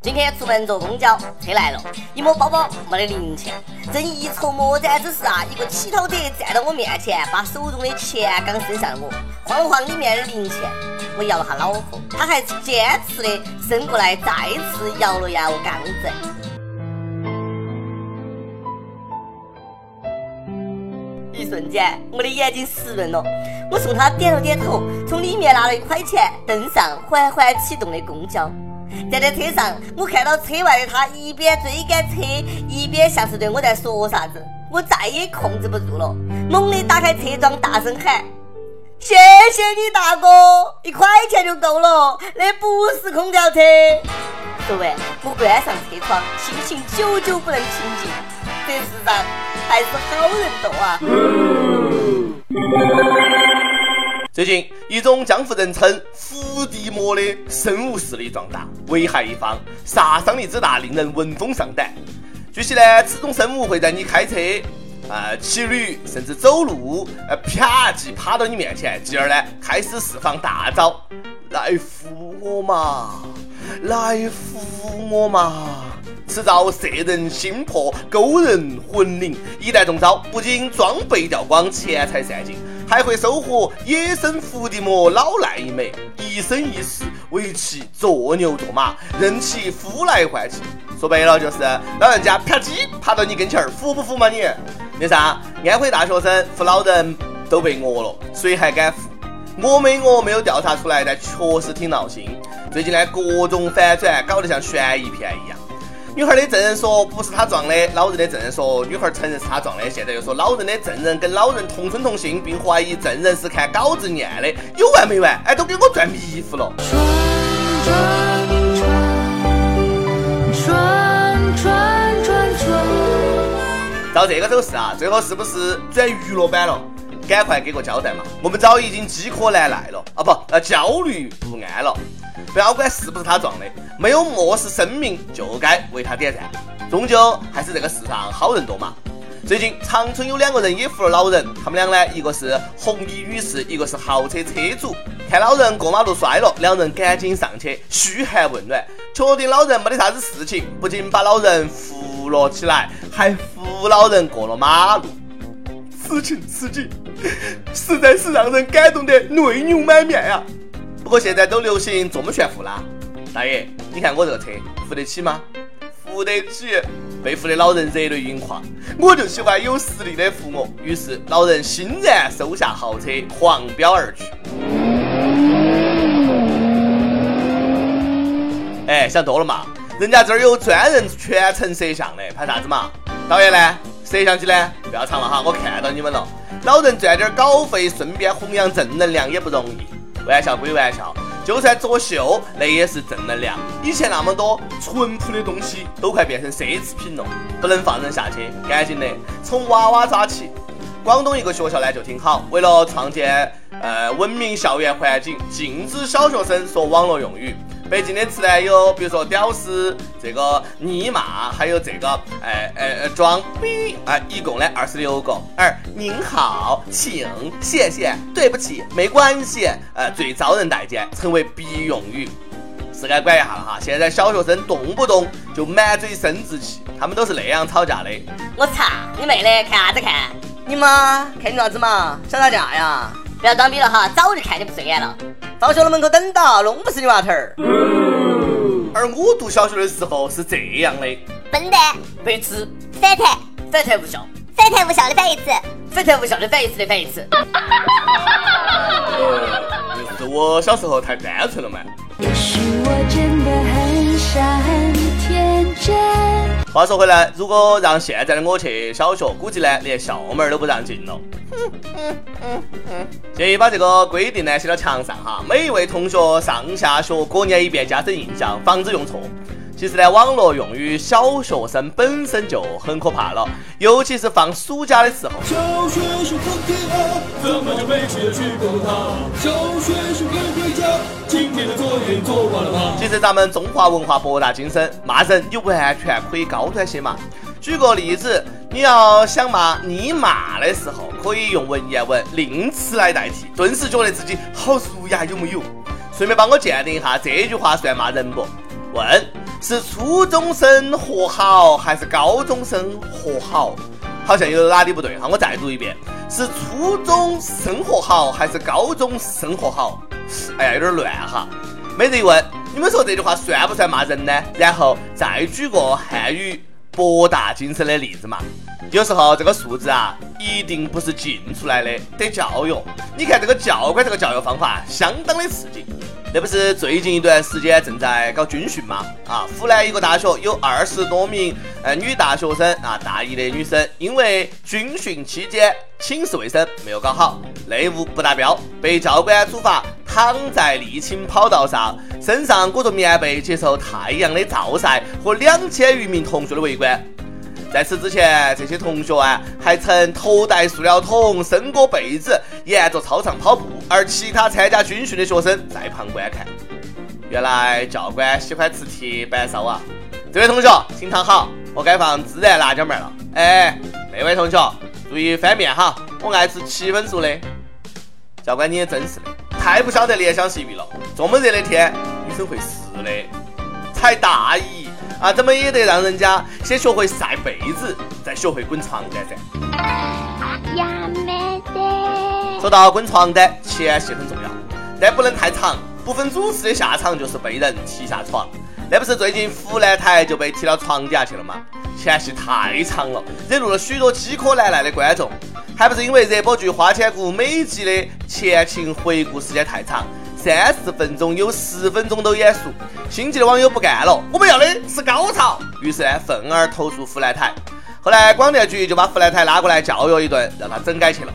今天出门坐公交车来了，一摸包包没得零钱，正一筹莫展之时啊，一个乞讨者站到我面前，把手中的钱刚伸向我，晃了晃里面的零钱，我摇了下脑壳，他还坚持的伸过来，再次摇了摇杠子。一瞬间，我的眼睛湿润了，我冲他点了点头，从里面拿了一块钱，登上缓缓启动的公交。站在车上，我看到车外的他一边追赶车，一边像是对我在说啥子。我再也控制不住了，猛地打开车窗，大声喊：“谢谢你大哥，一块钱就够了，那不是空调车。”说完，我关上车窗，心情久久不能平静。这世上还是好人多啊！最近，一种江湖人称伏地魔的生物势力壮大，危害一方，杀伤力之大令人闻风丧胆。据悉呢，此种生物会在你开车、啊骑驴甚至走路，呃啪即趴到你面前，继而呢开始释放大招，来扶我嘛，来扶我嘛。此招摄人心魄，勾人魂灵。一旦中招，不仅装备掉光，钱财散尽，还会收获野生伏地魔老赖一枚，一生一世为其做牛做马，任其呼来唤去。说白了就是老人家啪叽爬到你跟前儿，服不服嘛你？那啥，安徽大学生扶老人都被讹了，谁还敢扶？我没讹没有调查出来，但确实挺闹心。最近呢，各种反转，搞得像悬疑片一样。女孩的证人说不是她撞的，老人的证人说女孩承认是她撞的，现在又说老人的证人跟老人同村同姓，并怀疑证人是看稿子念的，有完没完？哎，都给我转迷糊了。转转转转照这个走势啊，最后是不是转娱乐版了？赶快给个交代嘛！我们早已经饥渴难耐了啊，不，呃，焦虑不安了。不要管是不是他撞的，没有漠视生命就该为他点赞。终究还是这个世上好人多嘛。最近长春有两个人也扶了老人，他们俩呢，一个是红衣女士，一个是豪车车主。看老人过马路摔了，两人赶紧上去嘘寒问暖，确定老人没得啥子事情，不仅把老人扶了起来，还扶老人过了马路。此情此景，实在是让人感动得泪流满面呀。不过现在都流行这么炫富啦，大爷，你看我这个车付得起吗？付得起。被扶的老人热泪盈眶，我就喜欢有实力的扶我。于是老人欣然收下豪车，狂飙而去。哎，想多了嘛，人家这儿有专人全程摄像的，拍啥子嘛？导演呢？摄像机呢？不要藏了哈，我看到你们了。老人赚点稿费，顺便弘扬正能量也不容易。玩笑归玩笑，就算作秀，那也是正能量。以前那么多淳朴的东西，都快变成奢侈品了，不能放任下去，赶紧的从娃娃抓起。广东一个学校呢就挺好，为了创建呃文明校园环境，禁止小学生说网络用语。北京的词呢有，比如说屌丝，这个尼玛，还有这个，哎哎哎装逼，哎，一共呢二十六个。而您好，请，谢谢，对不起，没关系，呃，最招人待见，成为必用语，是该管一下了哈。现在小学生动不动就满嘴生殖器，他们都是那样吵架的。我操你妹的，看啥子看？你妈看你啥子嘛？想打架呀？不要装逼了哈，早就看你不顺眼了。放学了门口等到，弄不死你娃头儿。而我读小学的时候是这样的：笨蛋、白痴、反弹、反弹无效、反弹无效的反义词、反弹无效的反义词的反义词。是我小时候太单纯了嘛。也许我真话说回来，如果让现在的我去小学，估计呢连校门都不让进了。建议把这个规定呢写到墙上哈，每一位同学上下学过念一遍，加深印象，防止用错。其实呢，网络用于小学生本身就很可怕了，尤其是放暑假的时候。小学生很可爱，怎么就没去去过它？小学生该回家，今天的作业做完了吗？其实咱们中华文化博大精深，骂人你完全可以高端些嘛。举个例子，你要想骂你骂的时候，可以用文言文令词来代替，顿时觉得自己好儒雅，有木有？顺便帮我鉴定一下，这句话算骂人不？问。是初中生活好还是高中生活好？好像有哪里不对哈，我再读一遍：是初中生活好还是高中生活好？哎呀，有点乱哈。每日一问，你们说这句话算不算骂人呢？然后再举个汉语博大精深的例子嘛。有时候这个数字啊，一定不是进出来的，得教育。你看这个教官这个教育方法，相当的刺激。那不是最近一段时间正在搞军训嘛？啊，湖南一个大学有二十多名呃女大学生啊，大一的女生，因为军训期间寝室卫生没有搞好，内务不达标，被教官处罚躺在沥青跑道上，身上裹着棉被，接受太阳的照晒和两千余名同学的围观。在此之前，这些同学啊，还曾头戴塑料桶、伸过被子，沿着操场跑步，而其他参加军训的学生在旁观看。原来教官喜欢吃铁板烧啊！这位同学，请躺好，我该放孜然辣椒面了。哎，那位同学，注意翻面哈，我爱吃七分熟的。教官，你也真是的，太不晓得怜香惜玉了。这么热的天，女生会湿的，才大一。啊，怎么也得让人家先学会晒被子，再学会滚床单噻。呀没得。说到滚床单，前戏很重要，但不能太长，不分主次的下场就是被人踢下床。那不是最近湖南台就被踢到床底下去了吗？前戏太长了，惹怒了许多饥渴难耐的观众，还不是因为热播剧《花千骨》每集的前情回顾时间太长。三十分钟有十分钟都眼熟，心急的网友不干了，我们要的是高潮，于是呢，愤而投诉湖南台。后来广电局就把湖南台拉过来教育一顿，让他整改去了，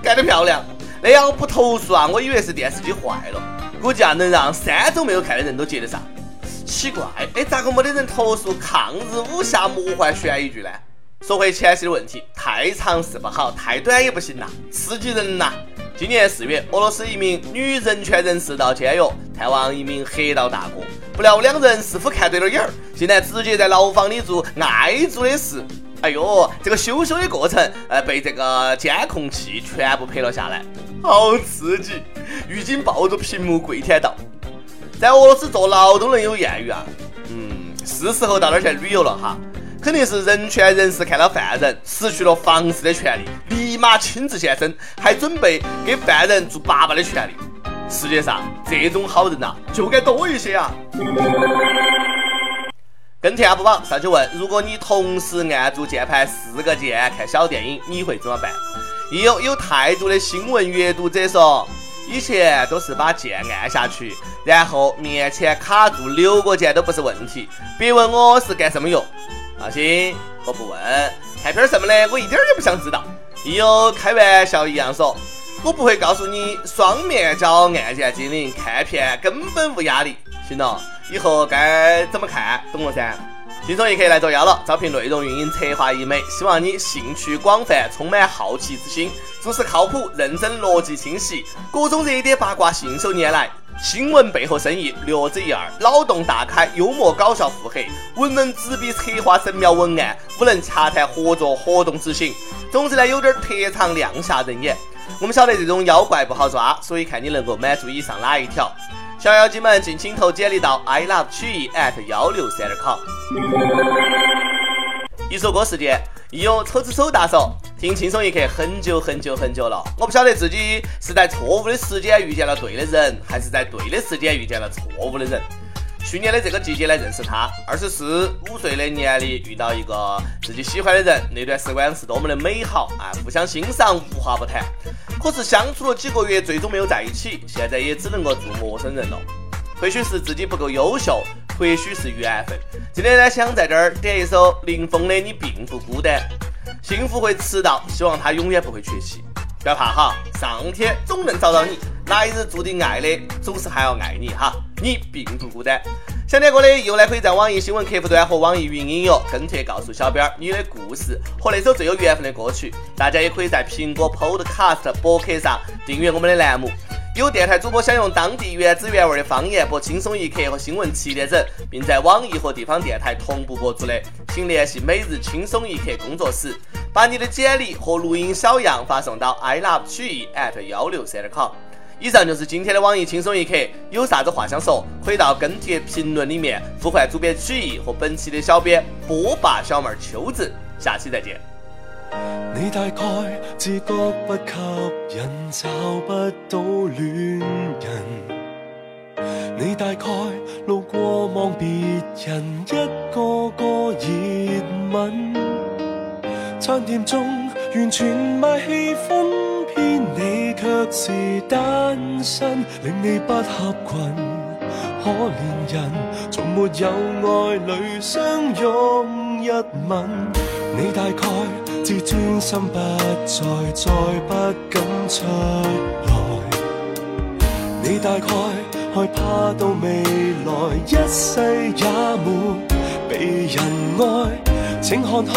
干得漂亮。那要不投诉啊，我以为是电视机坏了，估计啊能让三周没有看的人都接得上。奇怪，哎，咋个没得人投诉抗日武侠魔幻悬疑剧呢？说回前期的问题，太长是不好，太短也不行呐，刺激人呐。今年四月，俄罗斯一名女人权人士到监狱探望一名黑道大哥，不料两人似乎看对了眼儿，竟然直接在牢房里做爱做的事。哎呦，这个羞羞的过程，呃，被这个监控器全部拍了下来，好刺激！狱警抱着屏幕跪舔道：“在俄罗斯坐牢都能有艳遇啊！”嗯，是时候到那儿去旅游了哈。肯定是人权人士看到犯人失去了房事的权利，立马亲自现身，还准备给犯人做爸爸的权利。世界上这种好人呐，就该多一些啊！跟帖 UP 榜上去问：如果你同时按住键盘四个键看小电影，你会怎么办？亦有有态度的新闻阅读者说：以前都是把键按下去，然后面前卡住六个键都不是问题。别问我是干什么用。放心，我不问。看片什么的，我一点儿也不想知道。亦有开玩笑一样说，我不会告诉你双面胶按键精灵，看片根本无压力。行了，以后该怎么看，懂了噻。轻松一刻来作妖了，招聘内容运营策划一枚，希望你兴趣广泛，充满好奇之心，做事靠谱、认真、逻辑清晰，各种热点八卦信手拈来。新闻背后深意略知一二，脑洞大开，幽默搞笑，腹黑，文能执笔策划神妙文案，武能洽谈合作活动执行。总之呢，有点特长，亮瞎人眼。我们晓得这种妖怪不好抓，所以看你能够满足以上哪一条。小妖精们，敬请投简历到 i love 曲艺 at 幺六三点 com。一首歌时间。有抽子手大手，听轻松一刻很久很久很久了，我不晓得自己是在错误的时间遇见了对的人，还是在对的时间遇见了错误的人。去年的这个季节呢认识他，二十四五岁的年龄遇到一个自己喜欢的人，那段时光是多么的美好啊！互相欣赏，无话不谈。可是相处了几个月，最终没有在一起，现在也只能够做陌生人了。或许是自己不够优秀，或许是缘分。今天呢，想在这儿点一首林峰的《你并不孤单》，幸福会迟到，希望他永远不会缺席。不要怕哈，上天总能找到你。来日注定爱的，总是还要爱你哈。你并不孤单。想点歌的，又来可以在网易新闻客户端和网易云音乐跟帖告诉小编你的故事和那首最有缘分的歌曲。大家也可以在苹果 Podcast 博客上订阅我们的栏目。有电台主播想用当地原汁原味的方言播《轻松一刻》和新闻七点整，并在网易和地方电台同步播出的，请联系每日轻松一刻工作室，把你的简历和录音小样发送到 i love 曲艺 at 幺六三点 com。以上就是今天的网易轻松一刻，有啥子话想说，可以到跟帖评论里面呼唤主编曲艺和本期的小编波霸小妹秋子，下期再见。你大概自觉不吸引，找不到恋人。你大概路过望别人一个个热吻，餐店中完全卖气氛，偏你却是单身，令你不合群。可怜人从没有爱侣相拥一吻，你大概。自尊心不再，再不敢出来。你大概害怕到未来一世也没被人爱。请看开，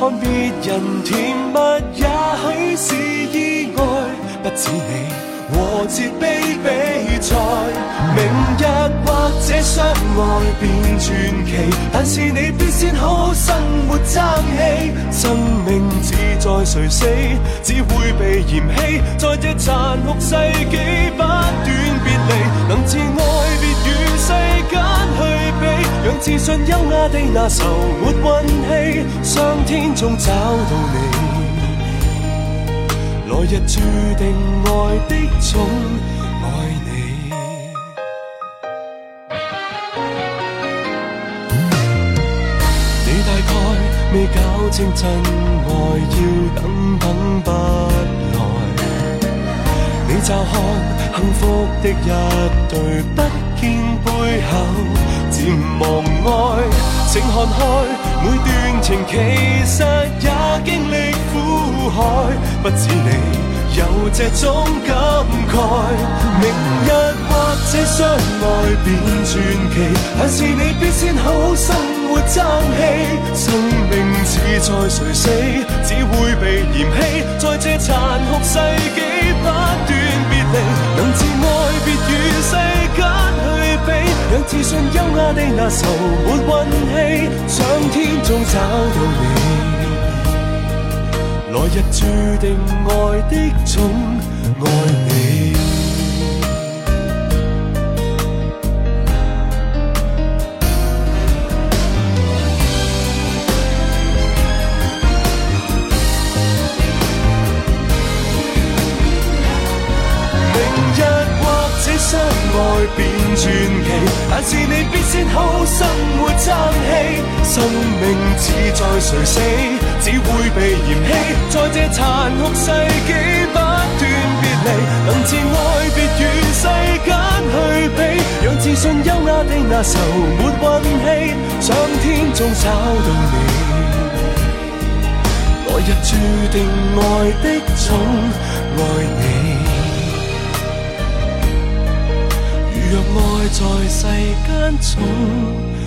看别人甜蜜，也许是意外，不止你。和自卑比赛，明日或者相爱变传奇，但是你必先好生活争气。生命只在谁死，只会被嫌弃，在这残酷世纪不断别离，能自爱别与世间去比，让自信优雅的那愁没运气，上天中找到你。来日注定爱的宠爱你，你大概未搞清真爱要等等不来，你乍看幸福的一对，不见背后渐忘爱，请看开。每段情其实也经历苦海，不止你有这种感慨。明日或者相爱变传奇，但是你必先好好生活争气。生命似在谁死，只会被嫌弃。在这残酷世纪不断别离，能自爱别与世间去比。让自信优雅的那愁没运气，上天中找到你，来日注定爱的宠爱你。相爱变传奇。但是你必先好生活争气，生命只在谁死，只会被嫌弃。在这残酷世纪不断别离，能自爱别与世间去比，让自信优雅的那愁没运气，上天中找到你，来日注定爱的宠爱你。在世间中。